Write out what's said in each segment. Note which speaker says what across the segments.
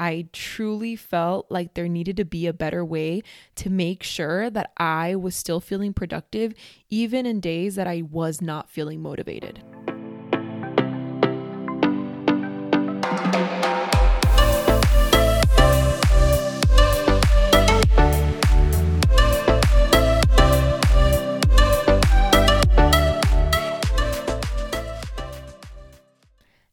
Speaker 1: I truly felt like there needed to be a better way to make sure that I was still feeling productive, even in days that I was not feeling motivated.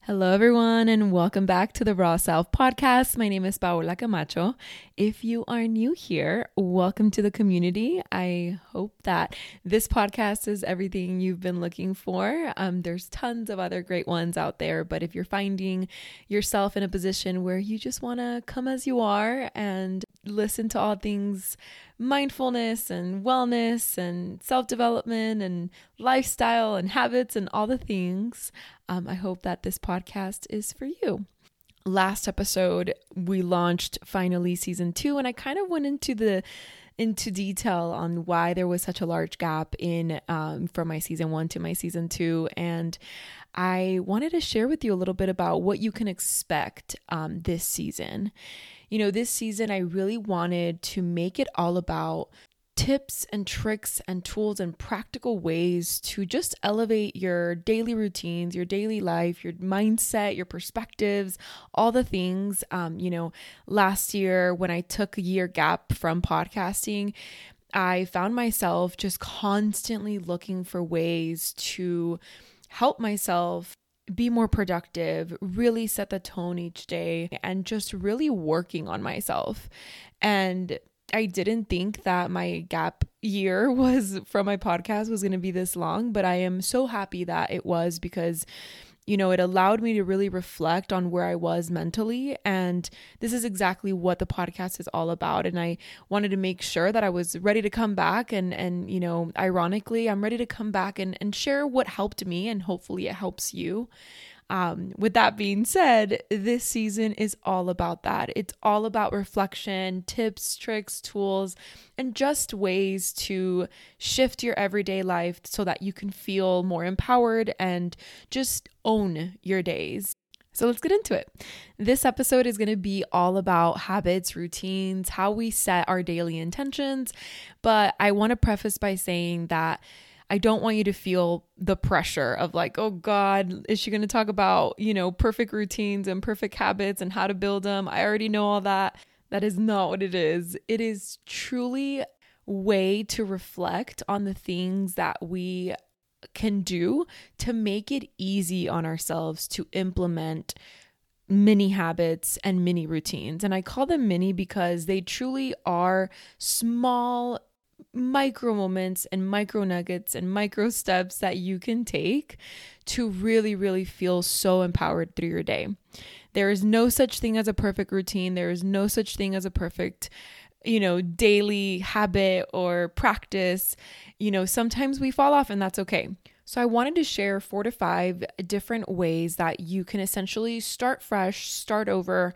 Speaker 1: Hello, everyone, and welcome back to the Raw Self podcast. My name is Paola Camacho. If you are new here, welcome to the community. I hope that this podcast is everything you've been looking for. Um, there's tons of other great ones out there, but if you're finding yourself in a position where you just want to come as you are and listen to all things mindfulness and wellness and self development and lifestyle and habits and all the things, um, I hope that this podcast is for you. Last episode, we launched finally season two, and I kind of went into the into detail on why there was such a large gap in um, from my season one to my season two. And i wanted to share with you a little bit about what you can expect um, this season. You know, this season I really wanted to make it all about tips and tricks and tools and practical ways to just elevate your daily routines, your daily life, your mindset, your perspectives, all the things. Um, you know, last year when I took a year gap from podcasting, I found myself just constantly looking for ways to help myself be more productive, really set the tone each day, and just really working on myself. And I didn't think that my gap year was from my podcast was going to be this long, but I am so happy that it was because you know, it allowed me to really reflect on where I was mentally. And this is exactly what the podcast is all about. And I wanted to make sure that I was ready to come back. And, and you know, ironically, I'm ready to come back and, and share what helped me. And hopefully it helps you. Um, with that being said, this season is all about that. It's all about reflection, tips, tricks, tools, and just ways to shift your everyday life so that you can feel more empowered and just own your days. So let's get into it. This episode is going to be all about habits, routines, how we set our daily intentions. But I want to preface by saying that I don't want you to feel the pressure of like, oh God, is she going to talk about, you know, perfect routines and perfect habits and how to build them? I already know all that. That is not what it is. It is truly way to reflect on the things that we can do to make it easy on ourselves to implement mini habits and mini routines. And I call them mini because they truly are small micro moments and micro nuggets and micro steps that you can take to really, really feel so empowered through your day. There is no such thing as a perfect routine. There is no such thing as a perfect, you know, daily habit or practice. You know, sometimes we fall off and that's okay. So, I wanted to share four to five different ways that you can essentially start fresh, start over,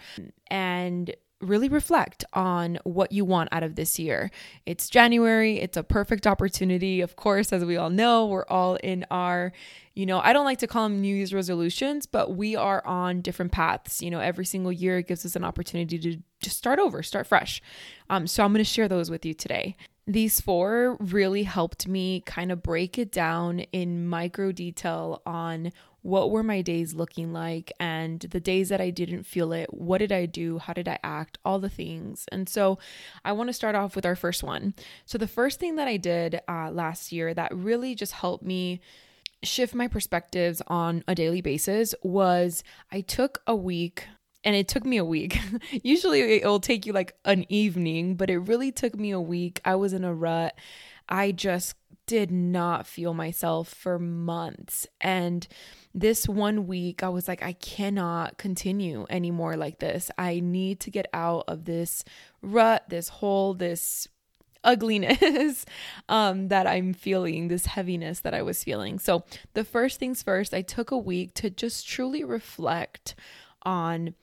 Speaker 1: and really reflect on what you want out of this year. It's January, it's a perfect opportunity. Of course, as we all know, we're all in our, you know, I don't like to call them New Year's resolutions, but we are on different paths. You know, every single year gives us an opportunity to just start over, start fresh. Um, so I'm going to share those with you today. These four really helped me kind of break it down in micro detail on what were my days looking like and the days that I didn't feel it, what did I do, how did I act, all the things. And so I want to start off with our first one. So the first thing that I did uh, last year that really just helped me shift my perspectives on a daily basis was I took a week and it took me a week. Usually it'll take you like an evening, but it really took me a week. I was in a rut. I just did not feel myself for months. And this one week, I was like, I cannot continue anymore like this. I need to get out of this rut, this hole, this ugliness um, that I'm feeling, this heaviness that I was feeling. So, the first things first, I took a week to just truly reflect on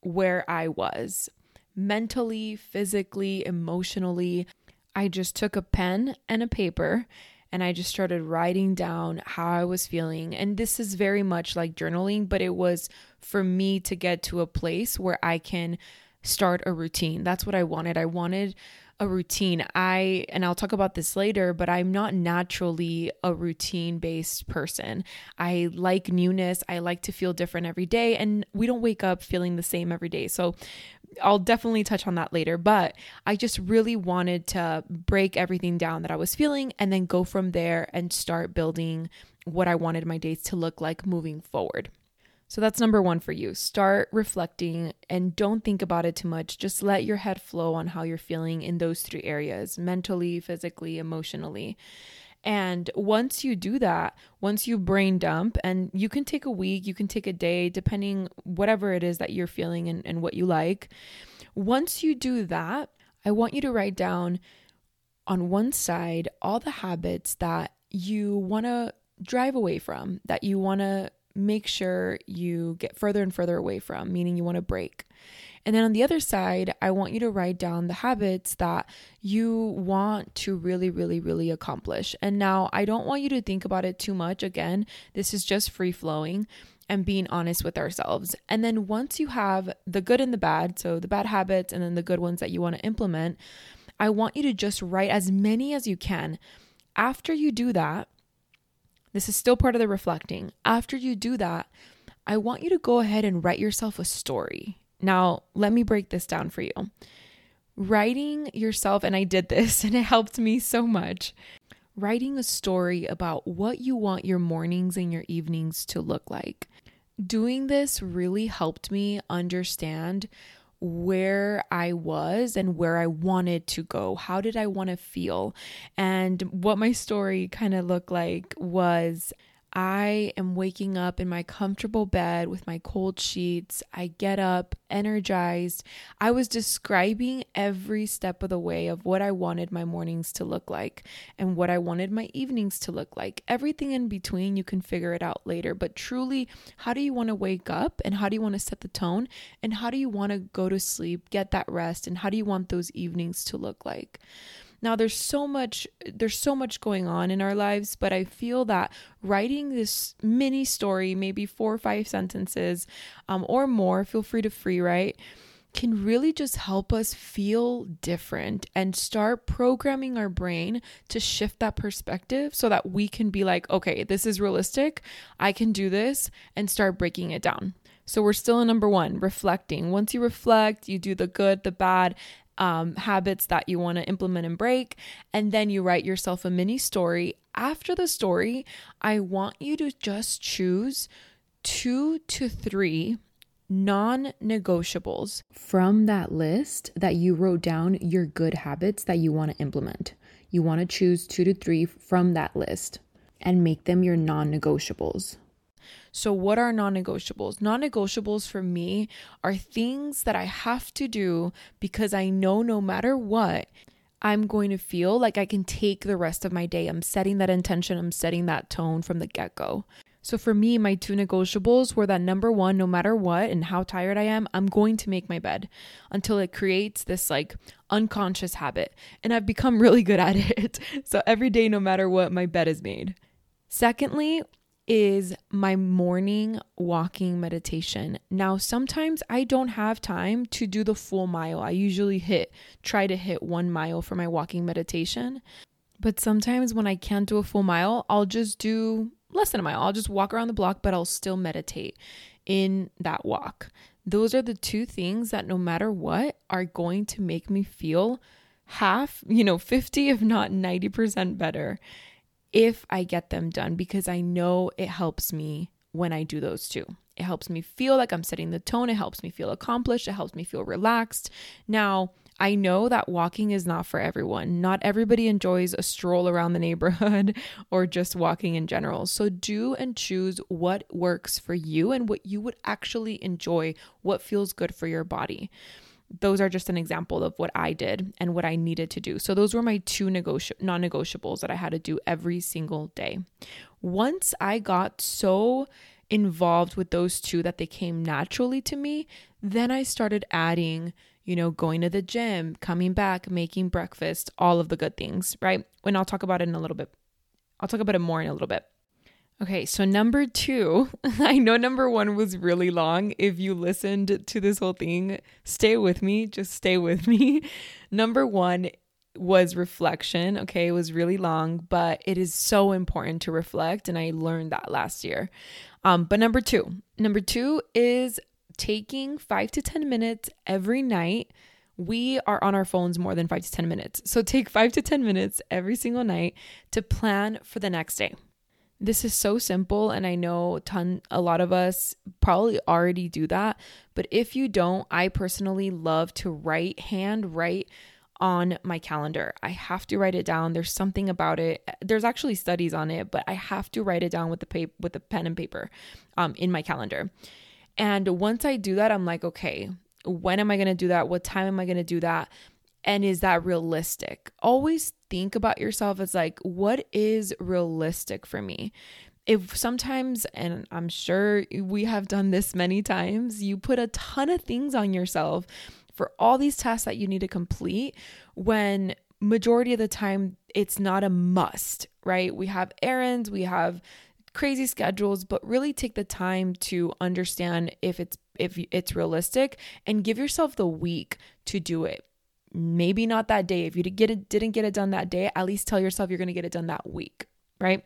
Speaker 1: where I was mentally, physically, emotionally. I just took a pen and a paper and I just started writing down how I was feeling. And this is very much like journaling, but it was for me to get to a place where I can start a routine. That's what I wanted. I wanted a routine. I, and I'll talk about this later, but I'm not naturally a routine based person. I like newness. I like to feel different every day, and we don't wake up feeling the same every day. So, I'll definitely touch on that later, but I just really wanted to break everything down that I was feeling and then go from there and start building what I wanted my days to look like moving forward. So that's number one for you. Start reflecting and don't think about it too much. Just let your head flow on how you're feeling in those three areas mentally, physically, emotionally. And once you do that, once you brain dump, and you can take a week, you can take a day, depending whatever it is that you're feeling and, and what you like. Once you do that, I want you to write down on one side all the habits that you want to drive away from, that you want to make sure you get further and further away from, meaning you want to break. And then on the other side, I want you to write down the habits that you want to really, really, really accomplish. And now I don't want you to think about it too much. Again, this is just free flowing and being honest with ourselves. And then once you have the good and the bad, so the bad habits and then the good ones that you want to implement, I want you to just write as many as you can. After you do that, this is still part of the reflecting. After you do that, I want you to go ahead and write yourself a story. Now, let me break this down for you. Writing yourself, and I did this and it helped me so much. Writing a story about what you want your mornings and your evenings to look like. Doing this really helped me understand where I was and where I wanted to go. How did I want to feel? And what my story kind of looked like was I am waking up in my comfortable bed with my cold sheets. I get up energized. I was describing every step of the way of what I wanted my mornings to look like and what I wanted my evenings to look like. Everything in between, you can figure it out later. But truly, how do you want to wake up and how do you want to set the tone and how do you want to go to sleep, get that rest, and how do you want those evenings to look like? Now there's so much there's so much going on in our lives, but I feel that writing this mini story, maybe four or five sentences um, or more, feel free to free write, can really just help us feel different and start programming our brain to shift that perspective so that we can be like, okay, this is realistic. I can do this and start breaking it down. So we're still in number one, reflecting. Once you reflect, you do the good, the bad, um, habits that you want to implement and break. And then you write yourself a mini story. After the story, I want you to just choose two to three non negotiables from that list that you wrote down your good habits that you want to implement. You want to choose two to three from that list and make them your non negotiables. So, what are non negotiables? Non negotiables for me are things that I have to do because I know no matter what, I'm going to feel like I can take the rest of my day. I'm setting that intention, I'm setting that tone from the get go. So for me, my two negotiables were that number one, no matter what and how tired I am, I'm going to make my bed until it creates this like unconscious habit. And I've become really good at it. So every day, no matter what, my bed is made. Secondly, is my morning walking meditation. Now, sometimes I don't have time to do the full mile. I usually hit, try to hit one mile for my walking meditation. But sometimes when I can't do a full mile, I'll just do less than a mile. I'll just walk around the block, but I'll still meditate in that walk. Those are the two things that no matter what are going to make me feel half, you know, 50, if not 90% better if I get them done because I know it helps me when I do those two. It helps me feel like I'm setting the tone. It helps me feel accomplished. It helps me feel relaxed. Now, I know that walking is not for everyone. Not everybody enjoys a stroll around the neighborhood or just walking in general. So do and choose what works for you and what you would actually enjoy, what feels good for your body those are just an example of what I did and what I needed to do. So those were my two negoti- non-negotiables that I had to do every single day. Once I got so involved with those two that they came naturally to me, then I started adding, you know, going to the gym, coming back, making breakfast, all of the good things, right? And I'll talk about it in a little bit. I'll talk about it more in a little bit. Okay, so number two, I know number one was really long. If you listened to this whole thing, stay with me, just stay with me. Number one was reflection. Okay, it was really long, but it is so important to reflect. And I learned that last year. Um, but number two, number two is taking five to 10 minutes every night. We are on our phones more than five to 10 minutes. So take five to 10 minutes every single night to plan for the next day. This is so simple and I know ton a lot of us probably already do that, but if you don't, I personally love to write hand write on my calendar. I have to write it down. There's something about it. There's actually studies on it, but I have to write it down with the paper with the pen and paper um, in my calendar. And once I do that, I'm like, okay, when am I going to do that? What time am I going to do that? And is that realistic? Always think about yourself as like, what is realistic for me? If sometimes, and I'm sure we have done this many times, you put a ton of things on yourself for all these tasks that you need to complete when majority of the time it's not a must, right? We have errands, we have crazy schedules, but really take the time to understand if it's if it's realistic and give yourself the week to do it maybe not that day. If you get it, didn't get it done that day, at least tell yourself you're going to get it done that week, right?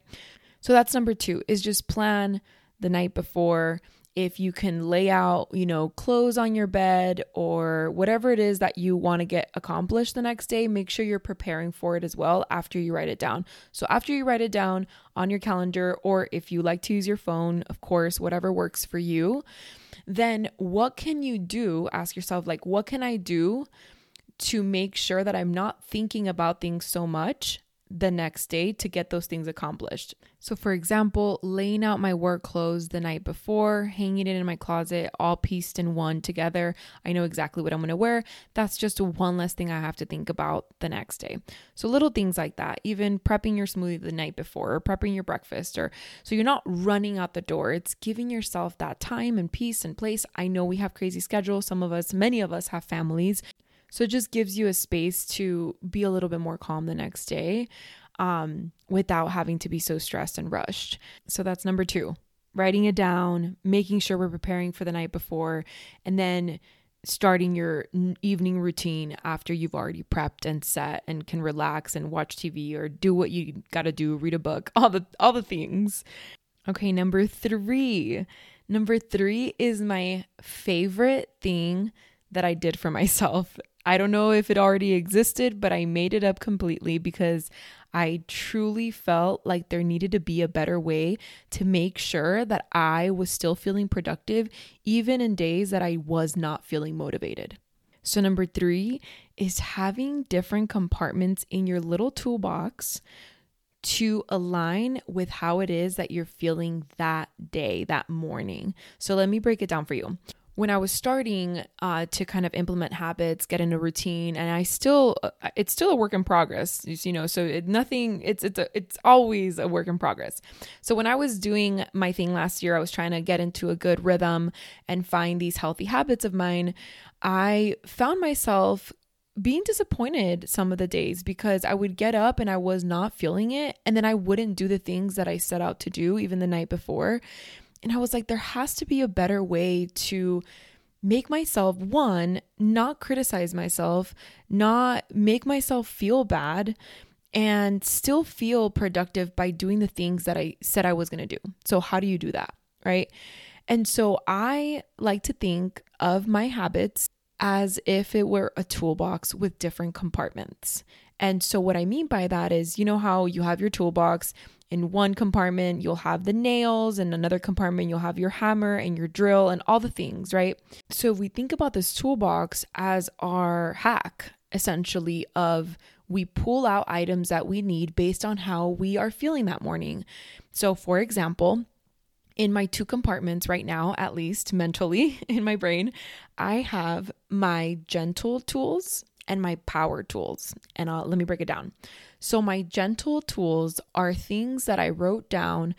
Speaker 1: So that's number two is just plan the night before. If you can lay out, you know, clothes on your bed or whatever it is that you want to get accomplished the next day, make sure you're preparing for it as well after you write it down. So after you write it down on your calendar, or if you like to use your phone, of course, whatever works for you, then what can you do? Ask yourself, like, what can I do to make sure that I'm not thinking about things so much the next day to get those things accomplished. So, for example, laying out my work clothes the night before, hanging it in my closet, all pieced in one together. I know exactly what I'm gonna wear. That's just one less thing I have to think about the next day. So, little things like that, even prepping your smoothie the night before, or prepping your breakfast, or so you're not running out the door. It's giving yourself that time and peace and place. I know we have crazy schedules. Some of us, many of us have families. So it just gives you a space to be a little bit more calm the next day um, without having to be so stressed and rushed. So that's number two writing it down, making sure we're preparing for the night before, and then starting your evening routine after you've already prepped and set and can relax and watch TV or do what you got to do, read a book, all the all the things. Okay, number 3. Number 3 is my favorite thing that I did for myself I don't know if it already existed, but I made it up completely because I truly felt like there needed to be a better way to make sure that I was still feeling productive, even in days that I was not feeling motivated. So, number three is having different compartments in your little toolbox to align with how it is that you're feeling that day, that morning. So, let me break it down for you when I was starting uh, to kind of implement habits, get into a routine, and I still, uh, it's still a work in progress, you know. So it, nothing, it's it's a, it's always a work in progress. So when I was doing my thing last year, I was trying to get into a good rhythm and find these healthy habits of mine. I found myself being disappointed some of the days because I would get up and I was not feeling it, and then I wouldn't do the things that I set out to do even the night before. And I was like, there has to be a better way to make myself, one, not criticize myself, not make myself feel bad, and still feel productive by doing the things that I said I was going to do. So, how do you do that? Right. And so, I like to think of my habits as if it were a toolbox with different compartments. And so, what I mean by that is, you know, how you have your toolbox, in one compartment, you'll have the nails, in another compartment, you'll have your hammer and your drill and all the things, right? So if we think about this toolbox as our hack, essentially, of we pull out items that we need based on how we are feeling that morning. So, for example, in my two compartments right now, at least mentally in my brain, I have my gentle tools and my power tools. And I'll, let me break it down. So, my gentle tools are things that I wrote down,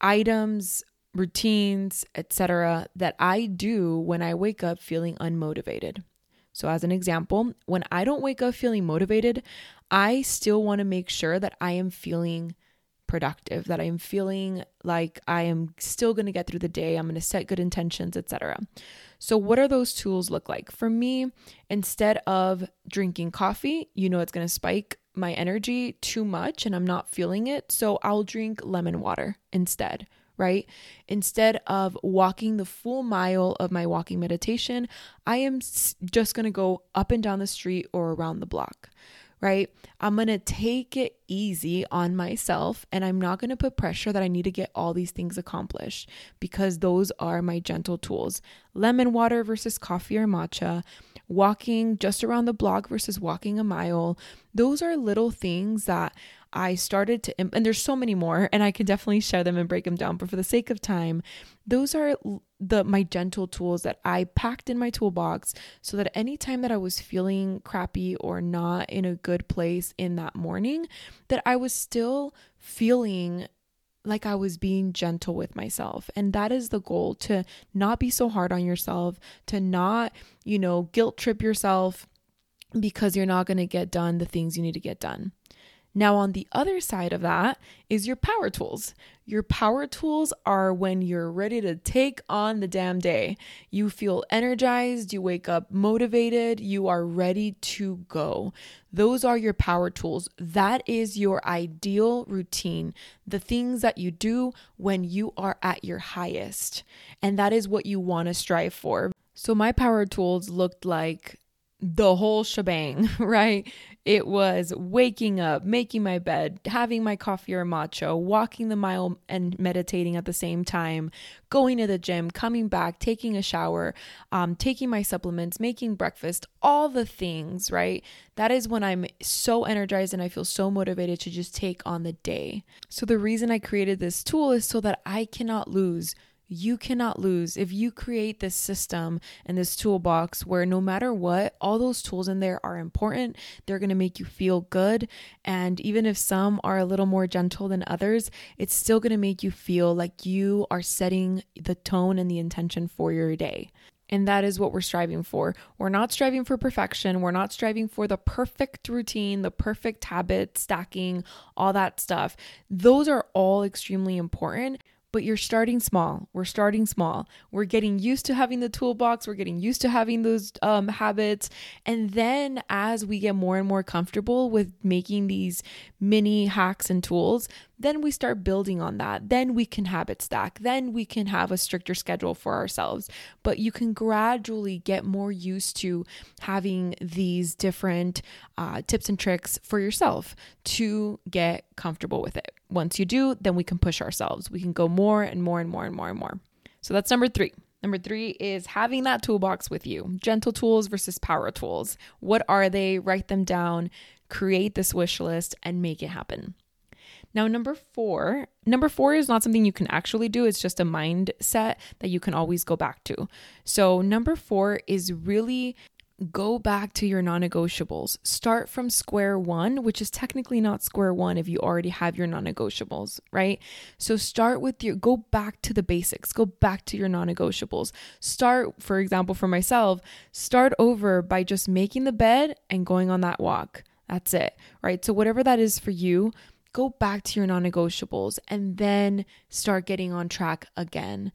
Speaker 1: items, routines, etc., that I do when I wake up feeling unmotivated. So, as an example, when I don't wake up feeling motivated, I still want to make sure that I am feeling productive, that I'm feeling like I am still going to get through the day, I'm going to set good intentions, etc. So what are those tools look like? For me, instead of drinking coffee, you know it's going to spike my energy too much and I'm not feeling it, so I'll drink lemon water instead right? Instead of walking the full mile of my walking meditation, I am just going to go up and down the street or around the block, right? I'm going to take it easy on myself and I'm not going to put pressure that I need to get all these things accomplished because those are my gentle tools. Lemon water versus coffee or matcha, walking just around the block versus walking a mile. Those are little things that I started to, and there's so many more, and I can definitely share them and break them down. But for the sake of time, those are the my gentle tools that I packed in my toolbox so that anytime that I was feeling crappy or not in a good place in that morning, that I was still feeling like I was being gentle with myself. And that is the goal to not be so hard on yourself, to not, you know, guilt trip yourself because you're not going to get done the things you need to get done. Now, on the other side of that is your power tools. Your power tools are when you're ready to take on the damn day. You feel energized, you wake up motivated, you are ready to go. Those are your power tools. That is your ideal routine, the things that you do when you are at your highest. And that is what you want to strive for. So, my power tools looked like the whole shebang, right? It was waking up, making my bed, having my coffee or matcha, walking the mile and meditating at the same time, going to the gym, coming back, taking a shower, um, taking my supplements, making breakfast, all the things, right? That is when I'm so energized and I feel so motivated to just take on the day. So, the reason I created this tool is so that I cannot lose you cannot lose if you create this system and this toolbox where no matter what, all those tools in there are important. They're going to make you feel good. And even if some are a little more gentle than others, it's still going to make you feel like you are setting the tone and the intention for your day. And that is what we're striving for. We're not striving for perfection. We're not striving for the perfect routine, the perfect habit stacking, all that stuff. Those are all extremely important but you're starting small. We're starting small. We're getting used to having the toolbox. We're getting used to having those um, habits. And then as we get more and more comfortable with making these mini hacks and tools, then we start building on that. Then we can habit stack. Then we can have a stricter schedule for ourselves. But you can gradually get more used to having these different uh, tips and tricks for yourself to get comfortable with it. Once you do, then we can push ourselves. We can go more and more and more and more and more. So that's number three. Number three is having that toolbox with you. Gentle tools versus power tools. What are they? Write them down, create this wish list, and make it happen. Now, number four, number four is not something you can actually do. It's just a mindset that you can always go back to. So, number four is really go back to your non negotiables. Start from square one, which is technically not square one if you already have your non negotiables, right? So start with your, go back to the basics, go back to your non negotiables. Start, for example, for myself, start over by just making the bed and going on that walk. That's it, right? So, whatever that is for you, go back to your non negotiables and then start getting on track again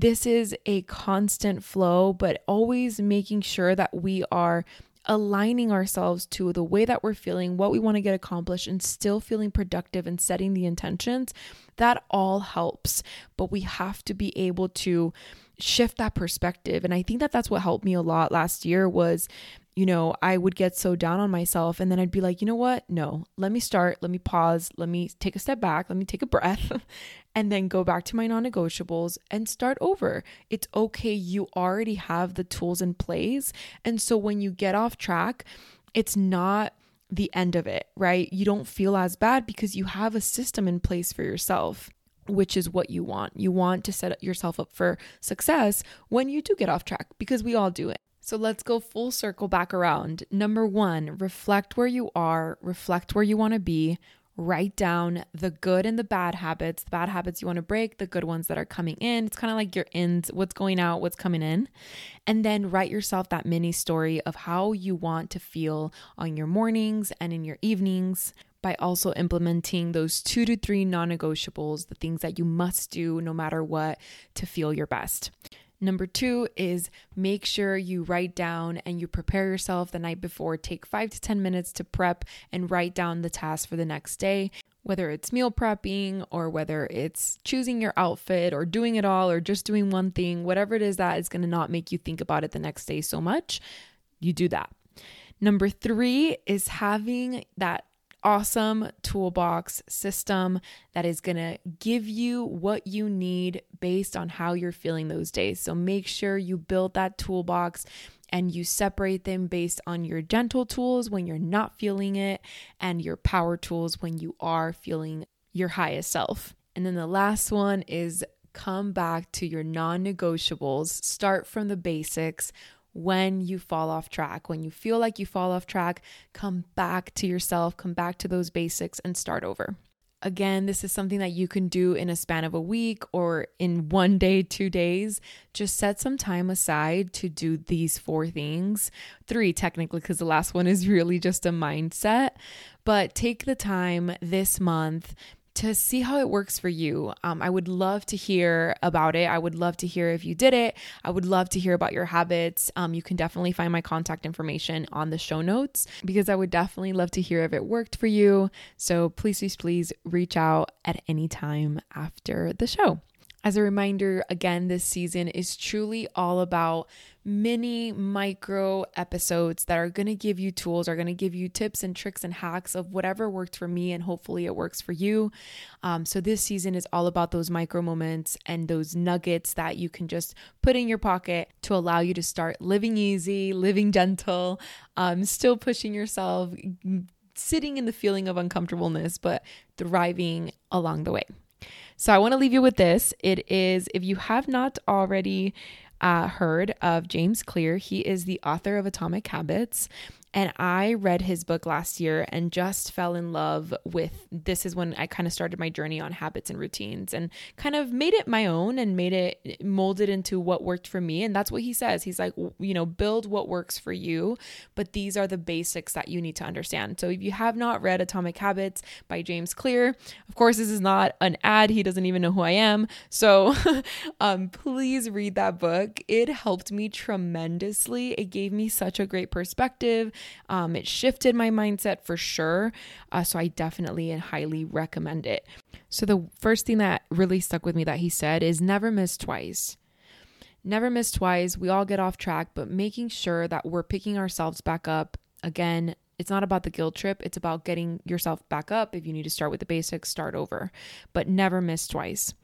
Speaker 1: this is a constant flow, but always making sure that we are aligning ourselves to the way that we're feeling, what we want to get accomplished, and still feeling productive and setting the intentions, that all helps. But we have to be able to shift that perspective. And I think that that's what helped me a lot last year was you know, I would get so down on myself. And then I'd be like, you know what? No, let me start. Let me pause. Let me take a step back. Let me take a breath and then go back to my non negotiables and start over. It's okay. You already have the tools in place. And so when you get off track, it's not the end of it, right? You don't feel as bad because you have a system in place for yourself which is what you want. You want to set yourself up for success when you do get off track because we all do it. So let's go full circle back around. Number one, reflect where you are, reflect where you want to be, write down the good and the bad habits, the bad habits you want to break, the good ones that are coming in. It's kind of like your ins, what's going out, what's coming in. And then write yourself that mini story of how you want to feel on your mornings and in your evenings by also implementing those two to three non negotiables, the things that you must do no matter what to feel your best. Number two is make sure you write down and you prepare yourself the night before. Take five to 10 minutes to prep and write down the task for the next day, whether it's meal prepping or whether it's choosing your outfit or doing it all or just doing one thing, whatever it is that is going to not make you think about it the next day so much, you do that. Number three is having that awesome toolbox system that is going to give you what you need based on how you're feeling those days. So make sure you build that toolbox and you separate them based on your gentle tools when you're not feeling it and your power tools when you are feeling your highest self. And then the last one is come back to your non negotiables, start from the basics when you fall off track. When you feel like you fall off track, come back to yourself, come back to those basics, and start over. Again, this is something that you can do in a span of a week or in one day, two days. Just set some time aside to do these four things. Three, technically, because the last one is really just a mindset. But take the time this month to see how it works for you. Um, I would love to hear about it. I would love to hear if you did it. I would love to hear about your habits. Um, you can definitely find my contact information on the show notes because I would definitely love to hear if it worked for you. So please, please, please reach out at any time after the show. As a reminder, again, this season is truly all about mini micro episodes that are going to give you tools, are going to give you tips and tricks and hacks of whatever worked for me, and hopefully it works for you. Um, so, this season is all about those micro moments and those nuggets that you can just put in your pocket to allow you to start living easy, living gentle, um, still pushing yourself, sitting in the feeling of uncomfortableness, but thriving along the way. So, I want to leave you with this. It is if you have not already uh, heard of James Clear. He is the author of Atomic Habits. And I read his book last year and just fell in love with this is when I kind of started my journey on habits and routines and kind of made it my own and made it molded into what worked for me. And that's what he says. He's like, you know, build what works for you, but these are the basics that you need to understand. So if you have not read Atomic Habits by James Clear, of course, this is not an ad. He doesn't even know who I am. So um, please read that book. It helped me tremendously. It gave me such a great perspective um, it shifted my mindset for sure. Uh, so I definitely and highly recommend it. So the first thing that really stuck with me that he said is never miss twice. Never miss twice. We all get off track, but making sure that we're picking ourselves back up again it's not about the guilt trip. It's about getting yourself back up. If you need to start with the basics, start over, but never miss twice.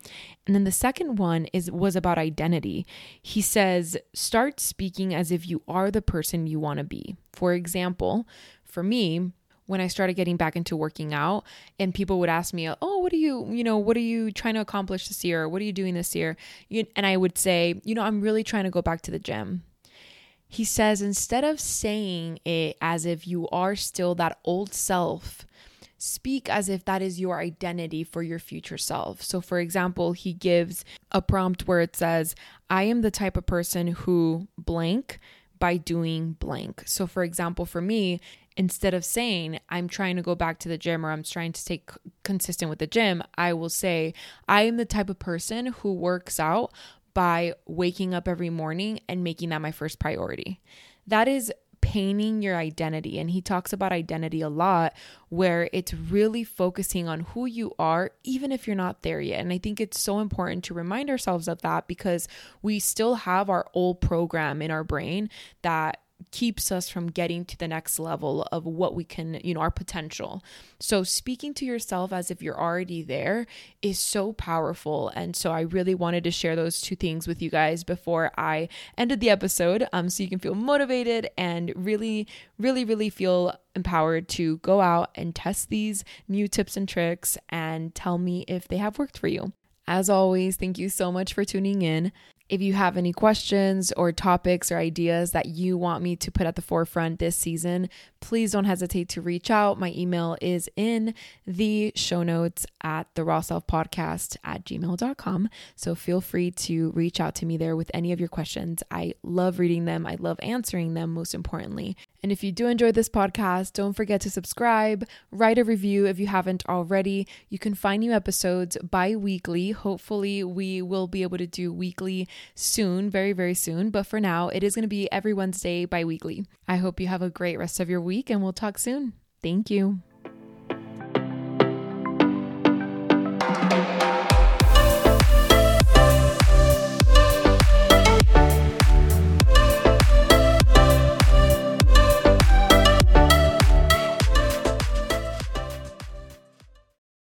Speaker 1: And then the second one is was about identity. He says, start speaking as if you are the person you want to be. For example, for me, when I started getting back into working out and people would ask me, "Oh, what are you, you know, what are you trying to accomplish this year? What are you doing this year?" And I would say, "You know, I'm really trying to go back to the gym." He says instead of saying it as if you are still that old self, speak as if that is your identity for your future self. So, for example, he gives a prompt where it says, I am the type of person who blank by doing blank. So, for example, for me, instead of saying I'm trying to go back to the gym or I'm trying to stay consistent with the gym, I will say I am the type of person who works out by waking up every morning and making that my first priority. That is painting your identity. And he talks about identity a lot, where it's really focusing on who you are, even if you're not there yet. And I think it's so important to remind ourselves of that because we still have our old program in our brain that keeps us from getting to the next level of what we can, you know, our potential. So, speaking to yourself as if you're already there is so powerful. And so, I really wanted to share those two things with you guys before I ended the episode um, so you can feel motivated and really, really, really feel empowered to go out and test these new tips and tricks and tell me if they have worked for you. As always, thank you so much for tuning in. If you have any questions or topics or ideas that you want me to put at the forefront this season, please don't hesitate to reach out. My email is in the show notes at the raw self podcast at gmail.com. So feel free to reach out to me there with any of your questions. I love reading them, I love answering them, most importantly. And if you do enjoy this podcast, don't forget to subscribe, write a review if you haven't already. You can find new episodes bi weekly. Hopefully, we will be able to do weekly soon, very, very soon. But for now, it is going to be every Wednesday bi weekly. I hope you have a great rest of your week and we'll talk soon. Thank you.